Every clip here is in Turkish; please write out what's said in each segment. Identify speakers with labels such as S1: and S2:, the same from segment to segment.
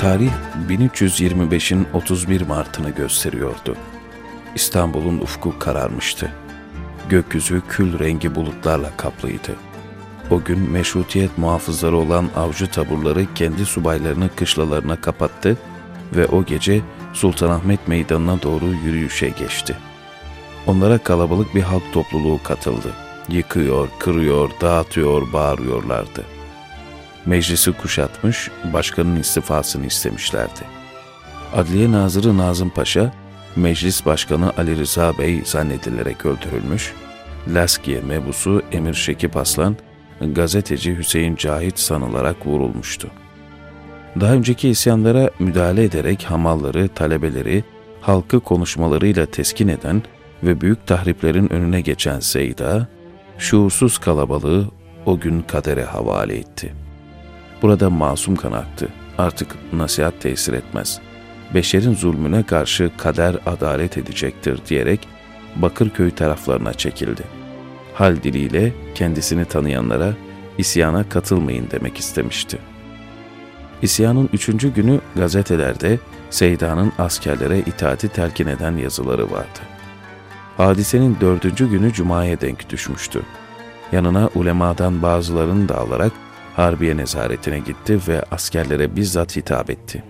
S1: Tarih 1325'in 31 Mart'ını gösteriyordu. İstanbul'un ufku kararmıştı. Gökyüzü kül rengi bulutlarla kaplıydı. O gün meşrutiyet muhafızları olan avcı taburları kendi subaylarını kışlalarına kapattı ve o gece Sultanahmet Meydanı'na doğru yürüyüşe geçti. Onlara kalabalık bir halk topluluğu katıldı. Yıkıyor, kırıyor, dağıtıyor, bağırıyorlardı. Meclisi kuşatmış, başkanın istifasını istemişlerdi. Adliye Nazırı Nazım Paşa, Meclis Başkanı Ali Rıza Bey zannedilerek öldürülmüş, Laskiye mebusu Emir Şekip Aslan, gazeteci Hüseyin Cahit sanılarak vurulmuştu. Daha önceki isyanlara müdahale ederek hamalları, talebeleri, halkı konuşmalarıyla teskin eden ve büyük tahriplerin önüne geçen Seyda, şuursuz kalabalığı o gün kadere havale etti. Burada masum kan. Artık nasihat tesir etmez. Beşerin zulmüne karşı kader adalet edecektir diyerek Bakırköy taraflarına çekildi. Hal diliyle kendisini tanıyanlara isyana katılmayın demek istemişti. İsyanın üçüncü günü gazetelerde Seyda'nın askerlere itaati telkin eden yazıları vardı. Hadisenin dördüncü günü Cuma'ya denk düşmüştü. Yanına ulemadan bazılarını da alarak Harbiye nezaretine gitti ve askerlere bizzat hitap etti.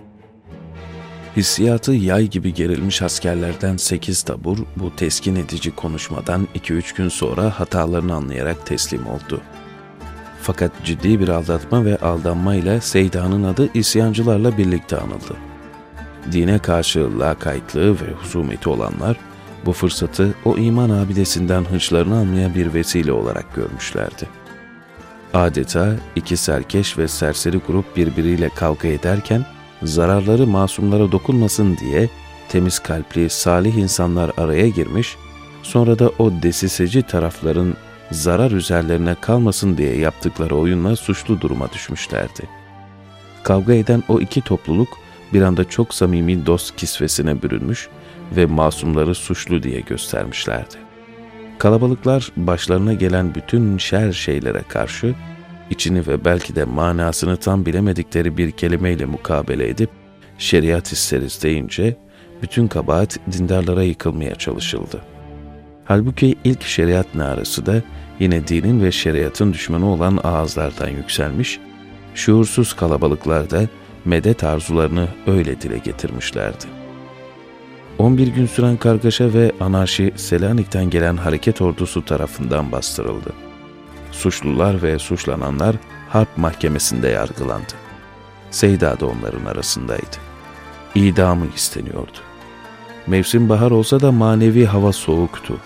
S1: Hissiyatı yay gibi gerilmiş askerlerden sekiz tabur bu teskin edici konuşmadan iki üç gün sonra hatalarını anlayarak teslim oldu. Fakat ciddi bir aldatma ve aldanmayla Seyda'nın adı isyancılarla birlikte anıldı. Dine karşı lakaytlığı ve husumeti olanlar bu fırsatı o iman abidesinden hınçlarını almaya bir vesile olarak görmüşlerdi. Adeta iki serkeş ve serseri grup birbiriyle kavga ederken zararları masumlara dokunmasın diye temiz kalpli salih insanlar araya girmiş, sonra da o desiseci tarafların zarar üzerlerine kalmasın diye yaptıkları oyunla suçlu duruma düşmüşlerdi. Kavga eden o iki topluluk bir anda çok samimi dost kisvesine bürünmüş ve masumları suçlu diye göstermişlerdi. Kalabalıklar başlarına gelen bütün şer şeylere karşı içini ve belki de manasını tam bilemedikleri bir kelimeyle mukabele edip şeriat isteriz deyince bütün kabahat dindarlara yıkılmaya çalışıldı. Halbuki ilk şeriat narası da yine dinin ve şeriatın düşmanı olan ağızlardan yükselmiş, şuursuz kalabalıklarda medet arzularını öyle dile getirmişlerdi. 11 gün süren kargaşa ve anarşi Selanik'ten gelen hareket ordusu tarafından bastırıldı. Suçlular ve suçlananlar harp mahkemesinde yargılandı. Seyda da onların arasındaydı. İdamı isteniyordu. Mevsim bahar olsa da manevi hava soğuktu.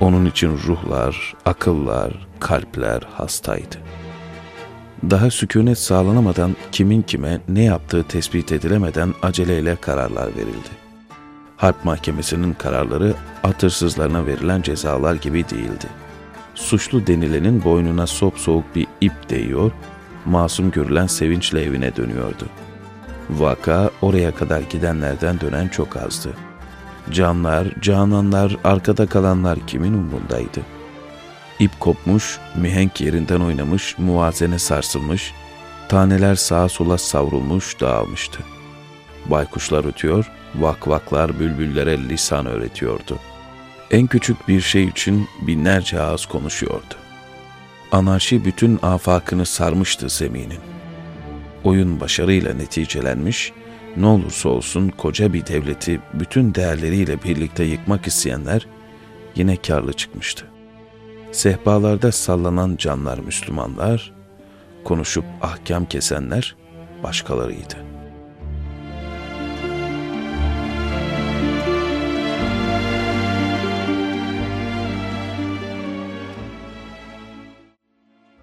S1: Onun için ruhlar, akıllar, kalpler hastaydı. Daha sükunet sağlanamadan kimin kime ne yaptığı tespit edilemeden aceleyle kararlar verildi. Harp mahkemesinin kararları atırsızlarına verilen cezalar gibi değildi. Suçlu denilenin boynuna sop soğuk bir ip değiyor, masum görülen sevinçle evine dönüyordu. Vaka oraya kadar gidenlerden dönen çok azdı. Canlar, cananlar, arkada kalanlar kimin umrundaydı? İp kopmuş, mihenk yerinden oynamış, muvazene sarsılmış, taneler sağa sola savrulmuş, dağılmıştı. Baykuşlar ötüyor, vakvaklar bülbüllere lisan öğretiyordu. En küçük bir şey için binlerce ağız konuşuyordu. Anarşi bütün afakını sarmıştı zeminin. Oyun başarıyla neticelenmiş, ne olursa olsun koca bir devleti bütün değerleriyle birlikte yıkmak isteyenler yine karlı çıkmıştı. Sehpalarda sallanan canlar Müslümanlar, konuşup ahkam kesenler başkalarıydı.